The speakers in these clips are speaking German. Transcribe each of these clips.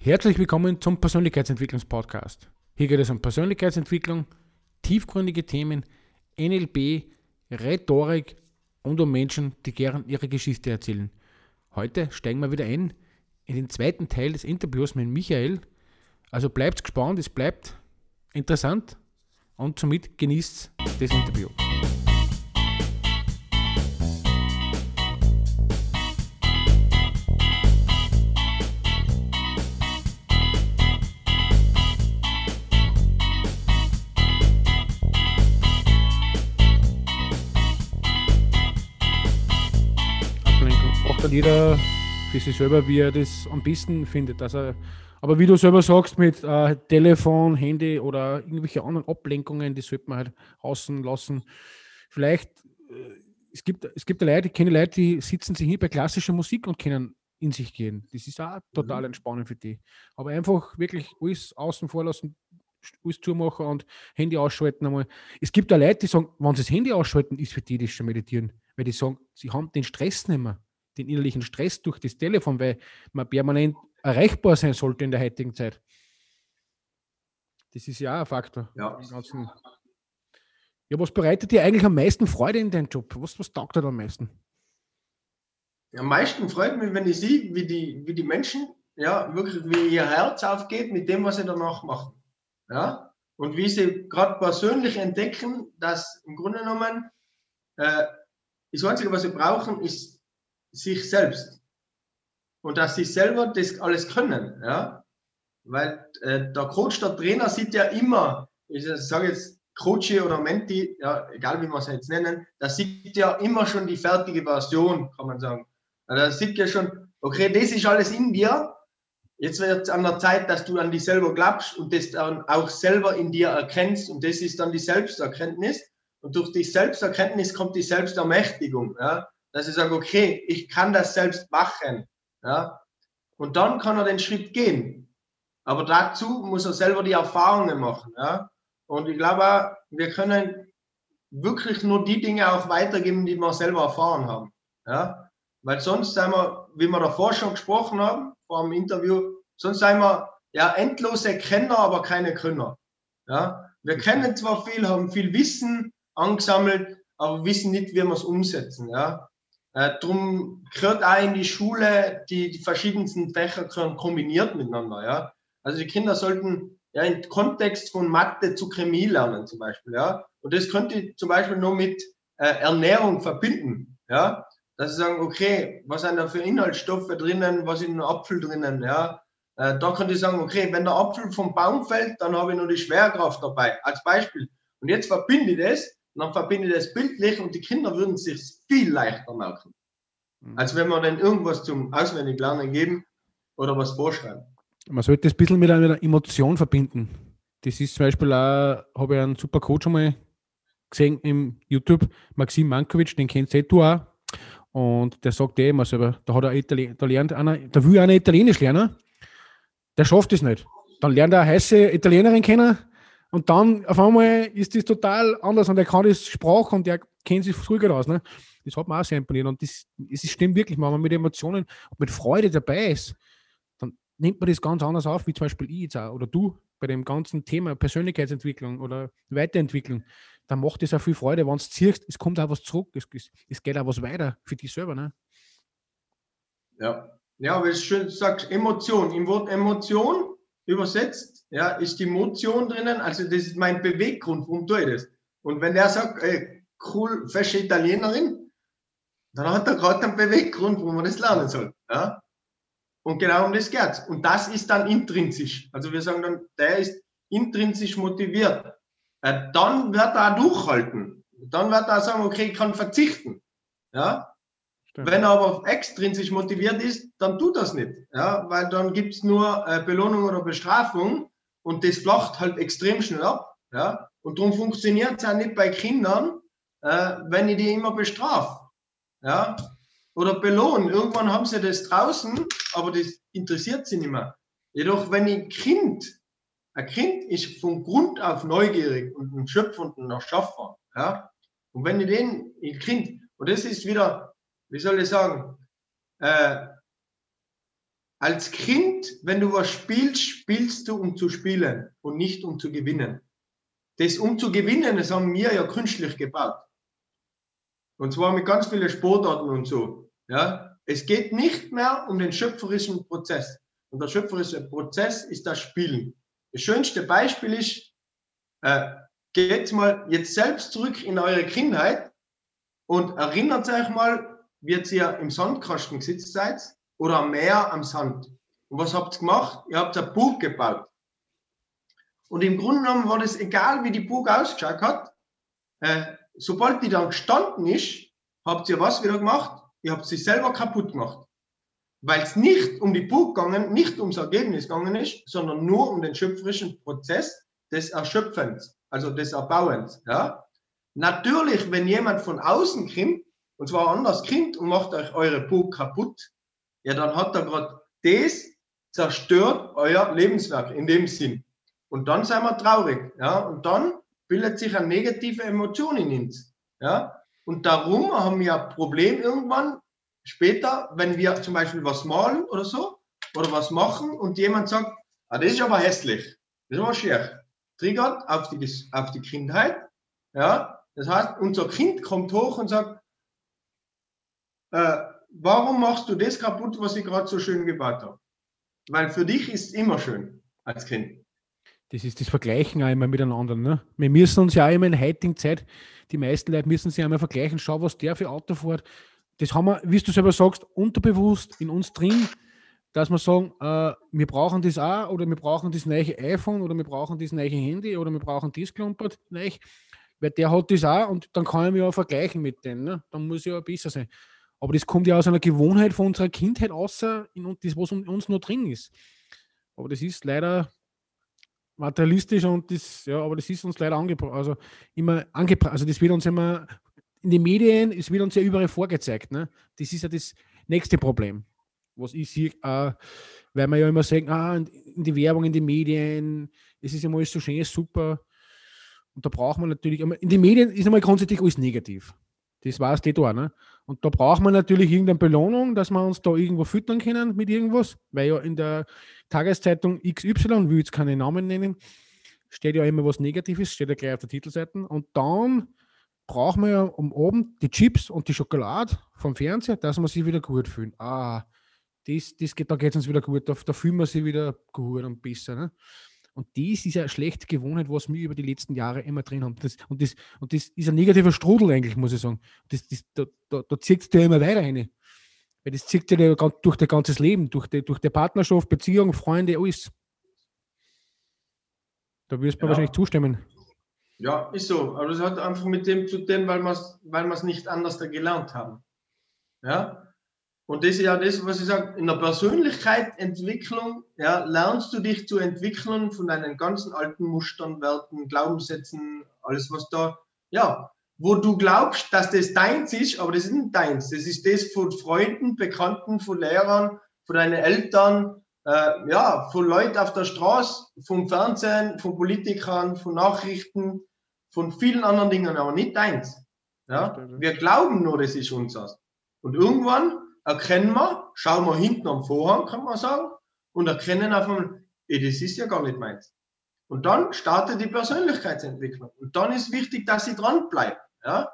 Herzlich willkommen zum Persönlichkeitsentwicklungspodcast. Hier geht es um Persönlichkeitsentwicklung, tiefgründige Themen, NLP, Rhetorik und um Menschen, die gern ihre Geschichte erzählen. Heute steigen wir wieder ein in den zweiten Teil des Interviews mit Michael. Also bleibt gespannt, es bleibt interessant und somit genießt das Interview. Dann jeder für sich selber, wie er das am besten findet. Also, aber wie du selber sagst, mit äh, Telefon, Handy oder irgendwelche anderen Ablenkungen, die sollte man halt außen lassen. Vielleicht, äh, es gibt, es gibt Leute, ich kenne Leute, die sitzen sich hier bei klassischer Musik und können in sich gehen. Das ist auch total mhm. entspannend für die. Aber einfach wirklich alles außen vor lassen, alles zumachen und Handy ausschalten einmal. Es gibt auch Leute, die sagen, wenn sie das Handy ausschalten, ist für die das schon meditieren. Weil die sagen, sie haben den Stress nicht mehr den innerlichen Stress durch das Telefon, weil man permanent erreichbar sein sollte in der heutigen Zeit. Das ist ja auch ein Faktor. Ja. Ja, was bereitet dir eigentlich am meisten Freude in deinem Job? Was, was taugt dir am meisten? Am meisten freut mich, wenn ich sehe, wie die, wie die Menschen, ja, wirklich, wie ihr Herz aufgeht mit dem, was sie danach machen. Ja, und wie sie gerade persönlich entdecken, dass im Grunde genommen äh, das Einzige, was sie brauchen, ist sich selbst. Und dass sie selber das alles können, ja. Weil äh, der Coach, der Trainer sieht ja immer, ich sage jetzt Coach oder Menti, ja, egal wie man es jetzt nennen, da sieht ja immer schon die fertige Version, kann man sagen. Also da sieht ja schon, okay, das ist alles in dir. Jetzt wird es an der Zeit, dass du an dich selber glaubst und das dann auch selber in dir erkennst. Und das ist dann die Selbsterkenntnis. Und durch die Selbsterkenntnis kommt die Selbstermächtigung. Ja? Dass ich sage, okay, ich kann das selbst machen. Ja? Und dann kann er den Schritt gehen. Aber dazu muss er selber die Erfahrungen machen. Ja? Und ich glaube, wir können wirklich nur die Dinge auch weitergeben, die wir selber erfahren haben. Ja? Weil sonst sind wir, wie wir davor schon gesprochen haben, vor dem Interview, sonst sind wir ja endlose Kenner, aber keine Könner. Ja? Wir kennen zwar viel, haben viel Wissen angesammelt, aber wissen nicht, wie wir es umsetzen. Ja? Äh, drum gehört auch in die Schule, die, die verschiedensten Fächer gehören kombiniert miteinander. Ja? Also die Kinder sollten ja im Kontext von Mathe zu Chemie lernen zum Beispiel. Ja? Und das könnte ich zum Beispiel nur mit äh, Ernährung verbinden. Ja? Dass sie sagen, okay, was sind da für Inhaltsstoffe drinnen, was ist in einem Apfel drinnen, ja? Äh, da könnte ich sagen, okay, wenn der Apfel vom Baum fällt, dann habe ich nur die Schwerkraft dabei, als Beispiel. Und jetzt verbinde ich das und dann verbinde ich das bildlich und die Kinder würden es sich viel leichter merken. Mhm. Als wenn wir dann irgendwas zum Auswendiglernen geben oder was vorschreiben. Man sollte das ein bisschen mit einer Emotion verbinden. Das ist zum Beispiel auch, habe ich einen super Coach schon mal gesehen im YouTube, Maxim Mankovic, den kennst du auch. Und der sagt eh immer selber, da hat er Italien, da lernt einer, da will einer Italienisch lernen, der schafft es nicht. Dann lernt er eine heiße Italienerin kennen, und dann auf einmal ist das total anders und er kann das Sprache und der kennt sich früher aus. Ne? Das hat mir auch sehr imponiert. Und das, das stimmt wirklich, wenn man mit Emotionen und mit Freude dabei ist, dann nimmt man das ganz anders auf, wie zum Beispiel ich jetzt auch oder du bei dem ganzen Thema Persönlichkeitsentwicklung oder Weiterentwicklung. Dann macht es auch viel Freude, wenn du es ziehst, es kommt auch was zurück, es, es geht auch was weiter für dich selber. Ne? Ja. ja, wie du schön sagst, Emotion. Im Wort Emotion übersetzt, ja, ist die Motion drinnen, also das ist mein Beweggrund, warum tue ich das? Und wenn der sagt, ey, cool, fesche Italienerin, dann hat er gerade einen Beweggrund, wo man das lernen soll. Ja? Und genau um das geht's. Und das ist dann intrinsisch. Also wir sagen dann, der ist intrinsisch motiviert. Äh, dann wird er auch durchhalten. Dann wird er auch sagen, okay, ich kann verzichten. Ja? Stimmt. Wenn er aber extrinsisch motiviert ist, dann tut das nicht. Ja? Weil dann gibt es nur äh, Belohnung oder Bestrafung und das flacht halt extrem schnell ab. Ja? Und darum funktioniert es auch nicht bei Kindern, äh, wenn ich die immer bestrafe. Ja? Oder belohne. Irgendwann haben sie das draußen, aber das interessiert sie nicht mehr. Jedoch, wenn ein Kind, ein Kind ist von Grund auf neugierig und ein Schöpfer und ein Erschaffer. Ja? Und wenn ich den, ein Kind, und das ist wieder wie soll ich sagen, äh, als Kind, wenn du was spielst, spielst du, um zu spielen und nicht um zu gewinnen. Das um zu gewinnen, das haben wir ja künstlich gebaut. Und zwar mit ganz vielen Sportarten und so. Ja, es geht nicht mehr um den schöpferischen Prozess. Und der schöpferische Prozess ist das Spielen. Das schönste Beispiel ist, äh, geht mal jetzt selbst zurück in eure Kindheit und erinnert euch mal, wie ihr im Sandkasten gesetzt seid oder am Meer am Sand. Und was habt ihr gemacht? Ihr habt eine Burg gebaut. Und im Grunde genommen war das egal, wie die Burg ausgeschaut hat. Äh, sobald die dann gestanden ist, habt ihr was wieder gemacht? Ihr habt sie selber kaputt gemacht. Weil es nicht um die Burg gegangen, nicht ums Ergebnis gegangen ist, sondern nur um den schöpferischen Prozess des Erschöpfens, also des Erbauens. Ja? Natürlich, wenn jemand von außen kommt, und zwar anders kommt und macht euch eure Burg kaputt, ja, dann hat er gerade das zerstört euer Lebenswerk in dem Sinn. Und dann sind wir traurig, ja, und dann bildet sich eine negative Emotion in uns, ja. Und darum haben wir ein Problem irgendwann später, wenn wir zum Beispiel was malen oder so, oder was machen und jemand sagt, ah, das ist aber hässlich, das ist aber schier. Triggert auf die, auf die Kindheit, ja. Das heißt, unser Kind kommt hoch und sagt, äh, warum machst du das kaputt, was ich gerade so schön gebaut habe? Weil für dich ist es immer schön als Kind. Das ist das Vergleichen auch immer miteinander. Ne? Wir müssen uns ja auch immer in heutigen Zeit, die meisten Leute müssen sich einmal vergleichen, schau, was der für Auto fährt. Das haben wir, wie du selber sagst, unterbewusst in uns drin, dass wir sagen, äh, wir brauchen das auch oder wir brauchen das neue iPhone oder wir brauchen das neue Handy oder wir brauchen das klumpert neu, weil der hat das auch und dann kann ich mich auch vergleichen mit denen. Ne? Dann muss ich auch besser sein. Aber das kommt ja aus einer Gewohnheit von unserer Kindheit, außer in das, was in uns noch drin ist. Aber das ist leider materialistisch und das, ja, aber das ist uns leider angebracht. Also immer angebracht, also das wird uns immer in den Medien, es wird uns ja überall vorgezeigt. Ne? Das ist ja das nächste Problem, was ich sehe, äh, weil wir ja immer sagen, ah, in die Werbung, in den Medien, es ist ja mal so schön, super. Und da braucht man natürlich, in den Medien ist einmal grundsätzlich alles negativ. Das war es die da. Ne? Und da braucht man natürlich irgendeine Belohnung, dass wir uns da irgendwo füttern können mit irgendwas, weil ja in der Tageszeitung XY, will jetzt keine Namen nennen, steht ja immer was Negatives, steht ja gleich auf der Titelseite. Und dann braucht man ja um oben die Chips und die Schokolade vom Fernseher, dass man sich wieder gut fühlt. Ah, das, das geht, da geht es uns wieder gut, da, da fühlen wir sich wieder gut und besser. Ne? Und das ist eine schlechte Gewohnheit, was wir über die letzten Jahre immer drin haben. Das, und, das, und das ist ein negativer Strudel eigentlich, muss ich sagen. Das, das, da, da, da zieht es dir immer weiter rein. Weil das zieht dir durch dein ganzes Leben, durch die, durch die Partnerschaft, Beziehung, Freunde, alles. Da wirst du ja. wahrscheinlich zustimmen. Ja, ist so. Aber das hat einfach mit dem zu tun, weil wir es weil nicht anders gelernt haben. Ja, und das ist ja das, was ich sage, in der Persönlichkeitsentwicklung ja, lernst du dich zu entwickeln von deinen ganzen alten Mustern, Werten, Glaubenssätzen, alles was da, ja, wo du glaubst, dass das deins ist, aber das ist nicht deins. Das ist das von Freunden, Bekannten, von Lehrern, von deinen Eltern, äh, ja, von Leuten auf der Straße, vom Fernsehen, von Politikern, von Nachrichten, von vielen anderen Dingen, aber nicht deins. Ja? Wir glauben nur, das ist unseres. Und irgendwann erkennen wir, schauen wir hinten am Vorhang, kann man sagen, und erkennen auf einmal, ey, das ist ja gar nicht meins. Und dann startet die Persönlichkeitsentwicklung. Und dann ist wichtig, dass ich dranbleibe. Ja?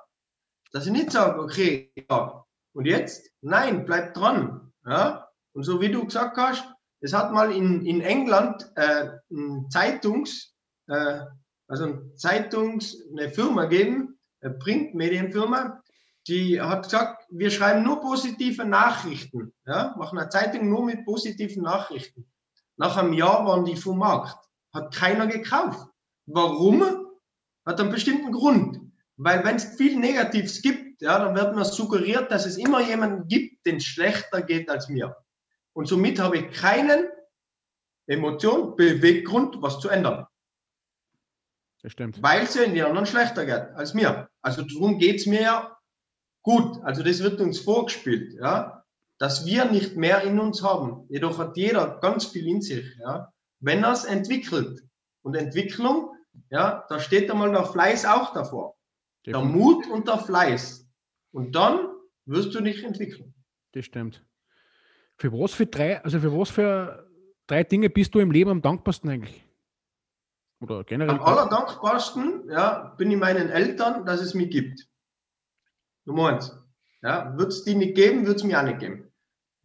Dass ich nicht sage, okay, ja, und jetzt? Nein, bleib dran. Ja? Und so wie du gesagt hast, es hat mal in, in England äh, ein Zeitungs, äh, also ein Zeitungs, eine Firma gegeben, eine Printmedienfirma, die hat gesagt, wir schreiben nur positive Nachrichten, ja, machen eine Zeitung nur mit positiven Nachrichten. Nach einem Jahr waren die vom Markt, hat keiner gekauft. Warum? Hat einen bestimmten Grund. Weil wenn es viel Negatives gibt, ja, dann wird mir suggeriert, dass es immer jemanden gibt, den schlechter geht als mir. Und somit habe ich keinen Emotion, Beweggrund, was zu ändern. Das stimmt. Weil es ja in den anderen schlechter geht als mir. Also darum geht es mir ja Gut, also das wird uns vorgespielt, ja, dass wir nicht mehr in uns haben. Jedoch hat jeder ganz viel in sich, ja, wenn er es entwickelt. Und Entwicklung, ja, da steht einmal der Fleiß auch davor. Der Mut und der Fleiß. Und dann wirst du dich entwickeln. Das stimmt. Für was für drei, also für was für drei Dinge bist du im Leben am dankbarsten eigentlich? Oder generell? Am allerdankbarsten ja, bin ich meinen Eltern, dass es mich gibt. Nummer eins. Ja, wird es die nicht geben, wird es mir auch nicht geben.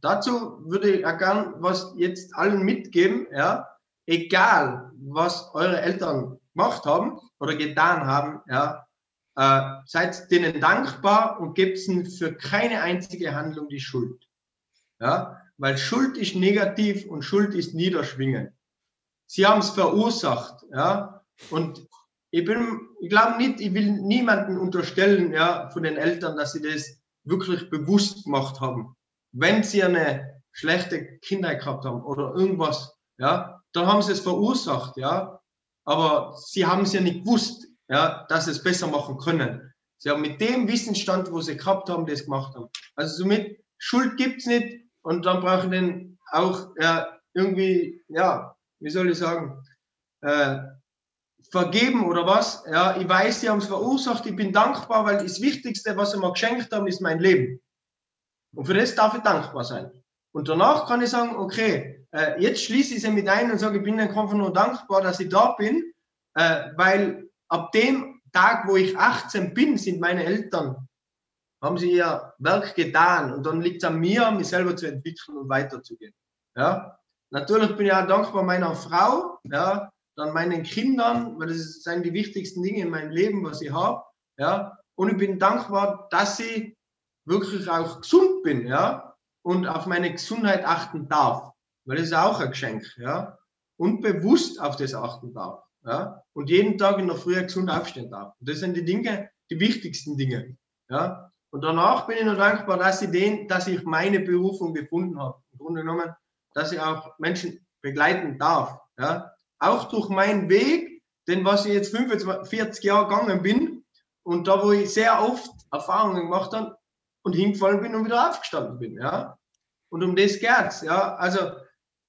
Dazu würde ich auch gern was jetzt allen mitgeben, ja, egal was eure Eltern gemacht haben oder getan haben, ja, äh, seid denen dankbar und gebt ihnen für keine einzige Handlung die Schuld. Ja, weil Schuld ist negativ und Schuld ist niederschwingend. Sie haben es verursacht, ja, und ich bin, ich glaube nicht, ich will niemanden unterstellen, ja, von den Eltern, dass sie das wirklich bewusst gemacht haben. Wenn sie eine schlechte Kindheit gehabt haben oder irgendwas, ja, dann haben sie es verursacht, ja. Aber sie haben es ja nicht gewusst, ja, dass sie es besser machen können. Sie haben mit dem Wissensstand, wo sie gehabt haben, das gemacht haben. Also somit, Schuld gibt's nicht und dann brauchen den auch ja, irgendwie, ja, wie soll ich sagen, äh, vergeben oder was. Ja, ich weiß, sie haben es verursacht, ich bin dankbar, weil das Wichtigste, was sie mir geschenkt haben, ist mein Leben. Und für das darf ich dankbar sein. Und danach kann ich sagen, okay, äh, jetzt schließe ich sie mit ein und sage, ich bin einfach nur dankbar, dass ich da bin, äh, weil ab dem Tag, wo ich 18 bin, sind meine Eltern, haben sie ihr Werk getan und dann liegt es an mir, mich selber zu entwickeln und weiterzugehen. Ja? Natürlich bin ich auch dankbar meiner Frau, ja, dann meinen Kindern, weil das sind die wichtigsten Dinge in meinem Leben, was ich habe. Ja? Und ich bin dankbar, dass ich wirklich auch gesund bin ja? und auf meine Gesundheit achten darf, weil das ist auch ein Geschenk. Ja? Und bewusst auf das achten darf. Ja? Und jeden Tag in der Früh gesund aufstehen darf. Und das sind die Dinge, die wichtigsten Dinge. Ja? Und danach bin ich nur dankbar, dass ich, den, dass ich meine Berufung gefunden habe. Im Grunde genommen, dass ich auch Menschen begleiten darf. Ja? Auch durch meinen Weg, denn was ich jetzt 45 Jahre gegangen bin und da, wo ich sehr oft Erfahrungen gemacht habe und hingefallen bin und wieder aufgestanden bin, ja. Und um das geht's, ja. Also,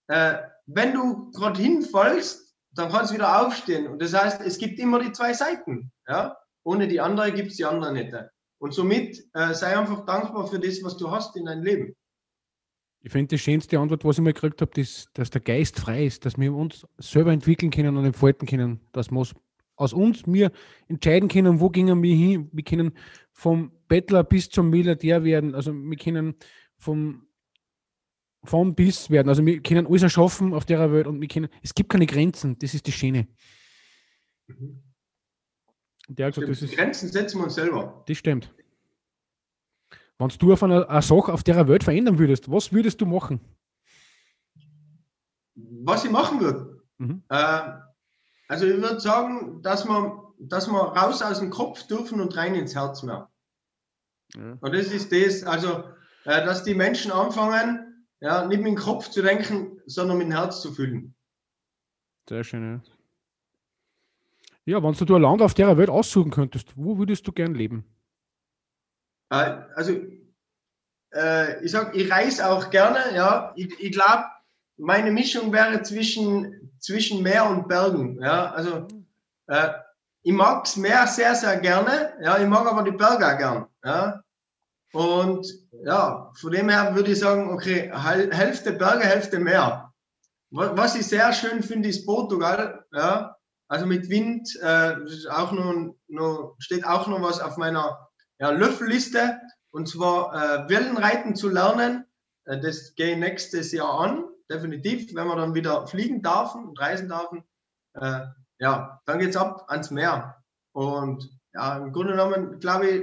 äh, wenn du gerade hinfallst, dann kannst du wieder aufstehen. Und das heißt, es gibt immer die zwei Seiten, ja. Ohne die andere gibt es die andere nicht. Und somit äh, sei einfach dankbar für das, was du hast in deinem Leben. Ich finde, die schönste Antwort, was ich mal gekriegt habe, ist, dass der Geist frei ist, dass wir uns selber entwickeln können und entfalten können, dass wir aus uns mir entscheiden können, wo gehen wir hin. Wir können vom Bettler bis zum Milliardär werden, also wir können vom von bis werden. Also wir können alles erschaffen auf der Welt und wir können, es gibt keine Grenzen, das ist die Schöne. Mhm. Der gesagt, das ist, Grenzen setzen wir uns selber. Das stimmt. Wenn du auf einer, eine Sache auf der Welt verändern würdest, was würdest du machen? Was ich machen würde? Mhm. Äh, also ich würde sagen, dass wir, dass wir raus aus dem Kopf dürfen und rein ins Herz mehr. Ja. Und das ist das, also äh, dass die Menschen anfangen, ja, nicht mit dem Kopf zu denken, sondern mit dem Herz zu fühlen. Sehr schön, ja. Ja, wenn du ein Land auf der Welt aussuchen könntest, wo würdest du gern leben? Äh, also, äh, ich sag, ich reise auch gerne, ja. Ich, ich glaube, meine Mischung wäre zwischen, zwischen Meer und Bergen, ja. Also, äh, ich mag das Meer sehr, sehr gerne, ja. Ich mag aber die Berge auch gern, ja. Und ja, von dem her würde ich sagen, okay, Hälfte Berge, Hälfte Meer. Was ich sehr schön finde, ist Portugal, ja. Also mit Wind, äh, auch noch, noch, steht auch noch was auf meiner ja, Löffelliste. Und zwar äh, Wellenreiten zu lernen. Äh, das gehe nächstes Jahr an, definitiv, wenn man dann wieder fliegen darf und reisen darf. Äh, ja, dann geht es ab ans Meer. Und ja, im Grunde genommen, glaube ich,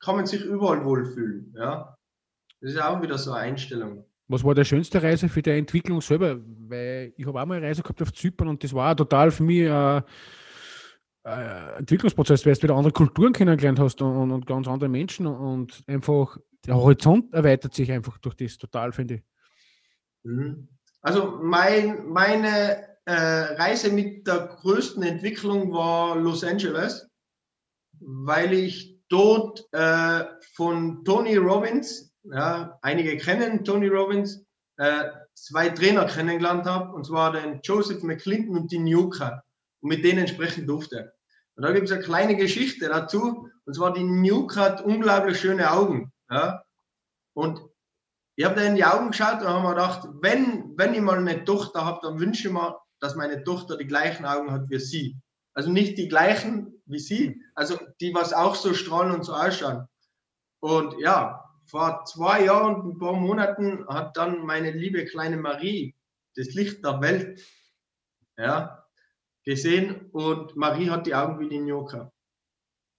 kann man sich überall wohlfühlen. Ja. Das ist auch wieder so eine Einstellung. Was war die schönste Reise für die Entwicklung selber? Weil ich habe auch mal eine Reise gehabt auf Zypern und das war total für mich äh, Entwicklungsprozess, weil du wieder andere Kulturen kennengelernt hast und, und, ganz andere Menschen und einfach der Horizont erweitert sich einfach durch das total, finde ich. Mhm. Also mein, meine äh, Reise mit der größten Entwicklung war Los Angeles, weil ich dort äh, von Tony Robbins, ja, einige kennen Tony Robbins, äh, zwei Trainer kennengelernt habe, und zwar den Joseph McClinton und die Newker und mit denen sprechen durfte. Und da gibt es eine kleine Geschichte dazu, und zwar die Nuke hat unglaublich schöne Augen. Ja? Und ich habe da in die Augen geschaut und habe mir gedacht, wenn, wenn ich mal eine Tochter habe, dann wünsche ich mir, dass meine Tochter die gleichen Augen hat wie sie. Also nicht die gleichen wie sie, also die, was auch so strahlen und so ausschauen. Und ja, vor zwei Jahren und ein paar Monaten hat dann meine liebe kleine Marie das Licht der Welt ja, gesehen und Marie hat die Augen wie die Njoka.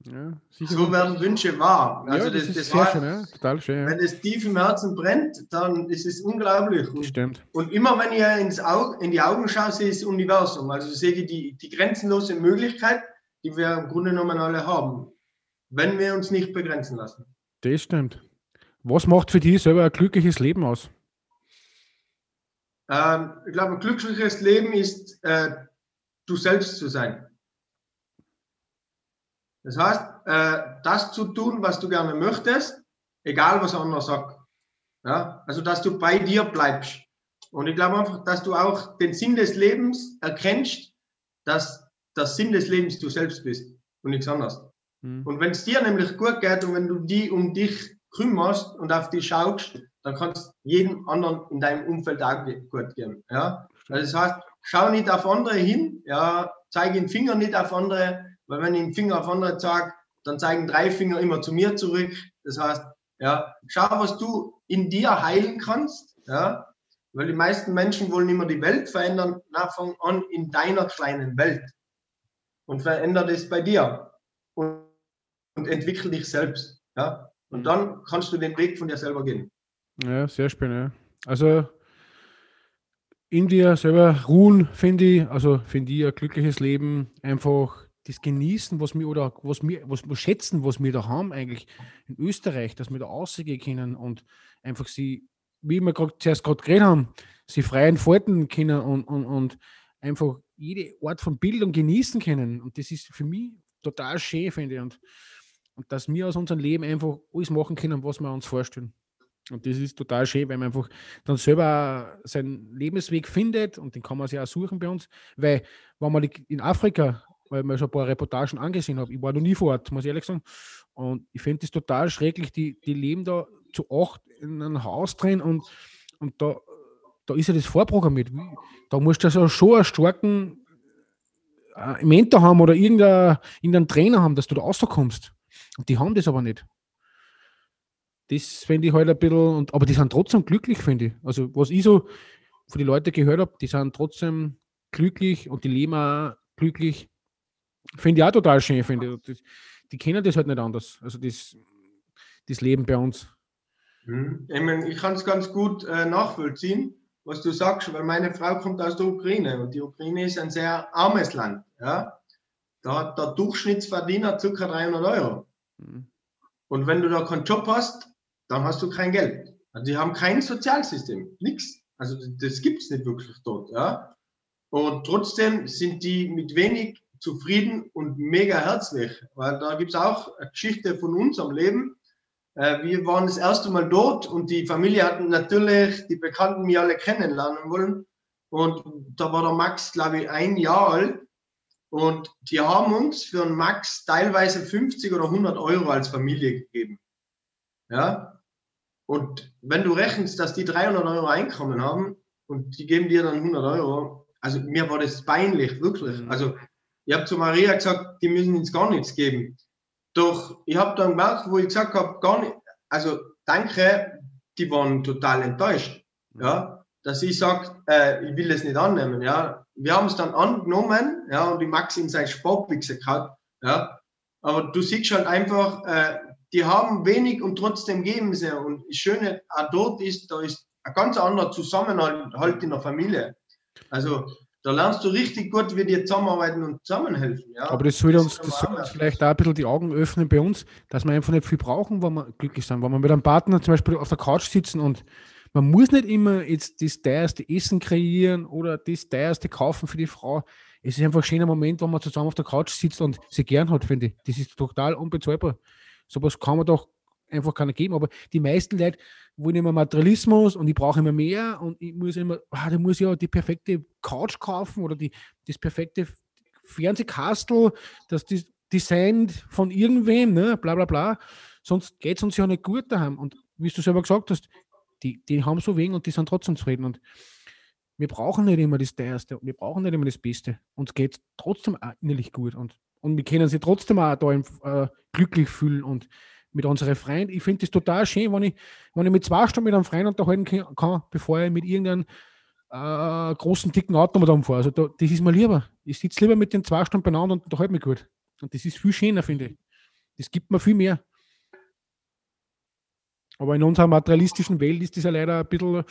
Ja, so werden Wünsche wahr. Also ja, das, das, das war, schön, ja? total schön. Wenn es tief im Herzen brennt, dann ist es unglaublich. Und, Stimmt. Und immer wenn ihr ins Auge, in die Augen schaut, sehe ich das Universum. Also sehe ich die, die grenzenlose Möglichkeit, die wir im Grunde genommen alle haben, wenn wir uns nicht begrenzen lassen. Das stimmt. Was macht für dich selber ein glückliches Leben aus? Ähm, ich glaube, ein glückliches Leben ist, äh, du selbst zu sein. Das heißt, äh, das zu tun, was du gerne möchtest, egal was andere sagt. Ja? Also, dass du bei dir bleibst. Und ich glaube einfach, dass du auch den Sinn des Lebens erkennst, dass der Sinn des Lebens du selbst bist und nichts anderes. Mhm. Und wenn es dir nämlich gut geht und wenn du die um dich kümmerst und auf dich schaust, dann kannst jedem anderen in deinem Umfeld auch gut gehen. Ja? Also das heißt, schau nicht auf andere hin, ja, zeige den Finger nicht auf andere, weil wenn ich den Finger auf andere zeige, dann zeigen drei Finger immer zu mir zurück. Das heißt, ja, schau, was du in dir heilen kannst, ja, weil die meisten Menschen wollen immer die Welt verändern. Na, fang an in deiner kleinen Welt und verändere das bei dir und, und entwickle dich selbst, ja. Und dann kannst du den Weg von dir selber gehen. Ja, sehr spannend. Ja. Also in dir selber ruhen, finde ich, also finde ich ein glückliches Leben, einfach das Genießen, was wir oder was wir, was wir schätzen, was wir da haben eigentlich in Österreich, dass wir da rausgehen können und einfach sie, wie wir gerade zuerst gerade geredet haben, sie frei entfalten können und, und, und einfach jede Art von Bildung genießen können. Und das ist für mich total schön, finde ich. Und und dass wir aus unserem Leben einfach alles machen können, was wir uns vorstellen. Und das ist total schön, weil man einfach dann selber seinen Lebensweg findet und den kann man sich auch suchen bei uns. Weil, wenn man in Afrika, weil ich mir schon ein paar Reportagen angesehen habe, ich war noch nie vor Ort, muss ich ehrlich sagen, und ich finde das total schrecklich, die, die leben da zu acht in einem Haus drin und, und da, da ist ja das vorprogrammiert. Da musst du also schon einen starken äh, Mentor haben oder irgendeinen, irgendeinen Trainer haben, dass du da rauskommst. Und die haben das aber nicht. Das finde ich halt ein bisschen, und, aber die sind trotzdem glücklich, finde ich. Also, was ich so von den Leuten gehört habe, die sind trotzdem glücklich und die leben auch glücklich. Finde ich auch total schön, finde ich. Die kennen das halt nicht anders. Also, das, das Leben bei uns. Mhm. Ich, mein, ich kann es ganz gut äh, nachvollziehen, was du sagst, weil meine Frau kommt aus der Ukraine und die Ukraine ist ein sehr armes Land. Ja? Da hat der Durchschnittsverdiener ca. 300 Euro. Mhm. Und wenn du da keinen Job hast, dann hast du kein Geld. Also die haben kein Sozialsystem, nichts. Also das gibt es nicht wirklich dort. Ja? Und trotzdem sind die mit wenig zufrieden und mega herzlich. Weil da gibt es auch eine Geschichte von unserem Leben. Äh, wir waren das erste Mal dort und die Familie hatten natürlich die Bekannten, die alle kennenlernen wollen. Und da war der Max, glaube ich, ein Jahr alt. Und die haben uns für einen Max teilweise 50 oder 100 Euro als Familie gegeben. Ja. Und wenn du rechnest, dass die 300 Euro Einkommen haben und die geben dir dann 100 Euro, also mir war das peinlich, wirklich. Mhm. Also ich habe zu Maria gesagt, die müssen uns gar nichts geben. Doch ich habe dann gemerkt, wo ich gesagt habe, gar nicht, also danke, die waren total enttäuscht. Ja, dass ich sage, äh, ich will das nicht annehmen. Ja, wir haben es dann angenommen, ja, und die Max in sein Sportwichse gehabt, ja. Aber du siehst halt einfach, äh, die haben wenig und trotzdem geben sie. Und das Schöne auch dort ist, da ist ein ganz anderer Zusammenhalt halt in der Familie. Also da lernst du richtig gut, wie die zusammenarbeiten und zusammenhelfen. Ja. Aber das soll, uns, das soll uns vielleicht auch ein bisschen die Augen öffnen bei uns, dass wir einfach nicht viel brauchen, wenn wir glücklich sind. Wenn wir mit einem Partner zum Beispiel auf der Couch sitzen und man muss nicht immer jetzt das teuerste Essen kreieren oder das teuerste kaufen für die Frau. Es ist einfach ein schöner Moment, wo man zusammen auf der Couch sitzt und sie gern hat, finde ich. Das ist total unbezahlbar. Sowas kann man doch einfach keiner geben. Aber die meisten Leute wollen immer Materialismus und ich brauche immer mehr und ich muss immer, ah, da muss ich ja die perfekte Couch kaufen oder die, das perfekte Fernsehkastel, das das Design von irgendwem, ne? bla bla bla. Sonst geht es uns ja nicht gut daheim. Und wie du selber gesagt hast, Die, die haben so wenig und die sind trotzdem zufrieden. Und wir brauchen nicht immer das Teuerste, wir brauchen nicht immer das Beste. Uns geht trotzdem auch innerlich gut und, und wir können sie trotzdem auch da äh, glücklich fühlen und mit unseren Freunden. Ich finde das total schön, wenn ich, wenn ich mit zwei Stunden mit einem Freund unterhalten kann, bevor ich mit irgendeinem äh, großen, dicken Automat fahre. Also da, das ist mir lieber. Ich sitze lieber mit den zwei Stunden beieinander und unterhalte mich gut. Und das ist viel schöner, finde ich. Das gibt mir viel mehr. Aber in unserer materialistischen Welt ist das ja leider ein bisschen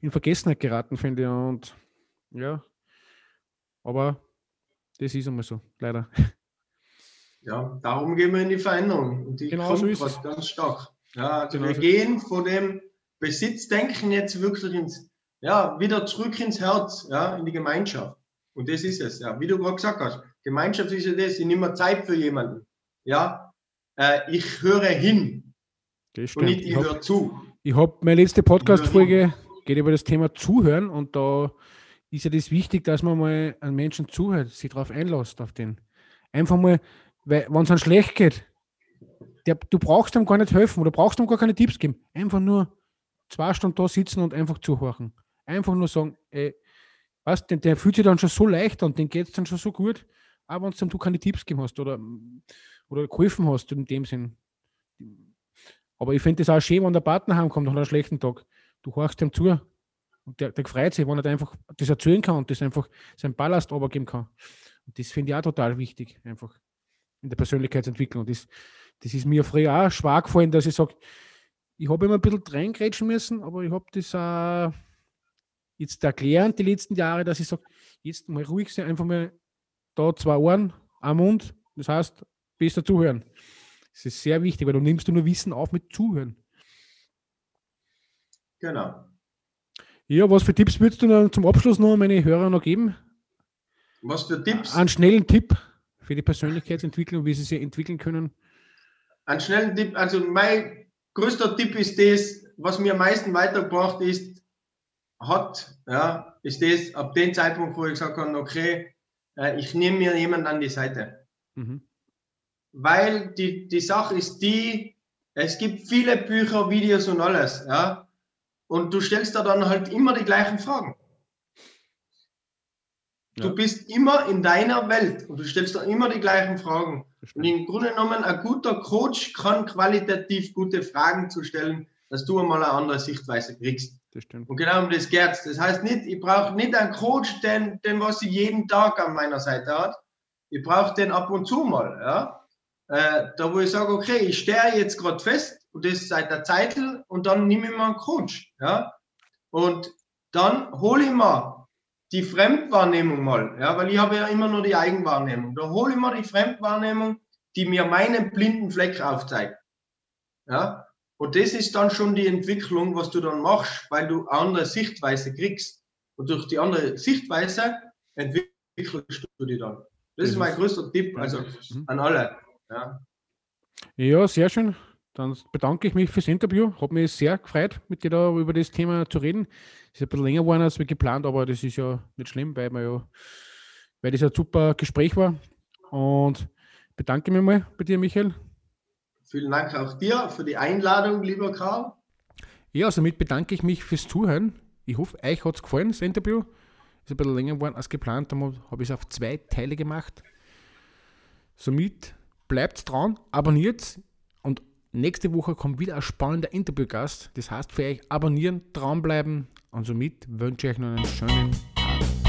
in Vergessenheit geraten, finde ich. Und ja, aber das ist einmal so, leider. Ja, darum gehen wir in die Veränderung. Und die Genau kommt so ist was ganz stark. Ja, also Genau wir so. gehen von dem Besitzdenken jetzt wirklich ins, ja, wieder zurück ins Herz, ja, in die Gemeinschaft. Und das ist es, ja. Wie du gerade gesagt hast, Gemeinschaft ist ja das, ich nehme Zeit für jemanden. Ja, äh, ich höre hin Das und stimmt. nicht Ich ich habe höre zu. hab meine letzte Podcast-Folge geht über das Thema Zuhören und da ist ja das wichtig, dass man mal einen Menschen zuhört, sich darauf einlässt, auf den. Einfach mal, weil wenn es einem schlecht geht, der, du brauchst ihm gar nicht helfen oder brauchst ihm gar keine Tipps geben. Einfach nur zwei Stunden da sitzen und einfach zuhören. Einfach nur sagen, ey, weißt, der, der fühlt sich dann schon so leicht und den geht es dann schon so gut, auch wenn du keine Tipps gegeben hast oder, oder geholfen hast in dem Sinn. Aber ich finde es auch schön, wenn der Partner heimkommt nach einem schlechten Tag. Du horchst ihm zu und der, der freut sich, wenn er einfach das erzählen kann und das einfach seinen Ballast runtergeben kann. Und das finde ich auch total wichtig, einfach in der Persönlichkeitsentwicklung. Das, das ist mir früher auch schwer gefallen, dass ich sage, ich habe immer ein bisschen reingrätschen müssen, aber ich habe das auch jetzt erklärt die letzten Jahre, dass ich sage, jetzt mal ruhig sein, einfach mal da zwei Ohren, ein Mund, das heißt, besser zuhören. Das ist sehr wichtig, weil du nimmst du nur Wissen auf mit Zuhören. Genau. Ja, was für Tipps würdest du noch zum Abschluss noch meine Hörer noch geben? Was für Tipps? Einen schnellen Tipp für die Persönlichkeitsentwicklung, wie sie sich entwickeln können. Einen schnellen Tipp, also mein größter Tipp ist das, was mir am meisten weitergebracht ist, hat, ja, ist das, ab dem Zeitpunkt, wo ich gesagt habe, okay, äh, ich nehme mir jemanden an die Seite. Mhm. Weil die, die Sache ist die, es gibt viele Bücher, Videos und alles, ja, und du stellst da dann halt immer die gleichen Fragen. Ja. Du bist immer in deiner Welt und du stellst da immer die gleichen Fragen. Und im Grunde genommen, ein guter Coach kann qualitativ gute Fragen zu stellen, dass du einmal eine andere Sichtweise kriegst. Und genau um das geht's. Das heißt nicht, ich brauche nicht einen Coach, den, den was ich jeden Tag an meiner Seite hat. Ich brauche den ab und zu mal. Ja? Äh, da wo ich sage, okay, ich stehe jetzt gerade fest und das seit der Zeit und dann nehme ich mal einen Coach. Ja? Und dann hole ich mal die Fremdwahrnehmung mal, ja, weil ich habe ja immer nur die Eigenwahrnehmung. Da hole ich mal die Fremdwahrnehmung, die mir meinen blinden Fleck aufzeigt. Ja, und das ist dann schon die Entwicklung, was du dann machst, weil du andere Sichtweise kriegst. Und durch die andere Sichtweise entwickelst du die dann. Das ist mein größter Tipp, also Mhm. an alle. Ja. Ja, sehr schön. Dann bedanke ich mich fürs Interview. Hat mich sehr gefreut, mit dir da über das Thema zu reden. Ist ein bisschen länger geworden als wir geplant, aber das ist ja nicht schlimm, weil, wir ja, weil das ein super Gespräch war. Und bedanke mich mal bei dir, Michael. Vielen Dank auch dir für die Einladung, lieber Karl. Ja, somit bedanke ich mich fürs Zuhören. Ich hoffe, euch hat es gefallen, das Interview. Ist ein bisschen länger geworden als geplant, darum habe ich es auf zwei Teile gemacht. Somit bleibt dran, abonniert nächste Woche kommt wieder ein spannender Interviewgast. Das heißt für euch abonnieren, dranbleiben und somit wünsche ich euch noch einen schönen Tag.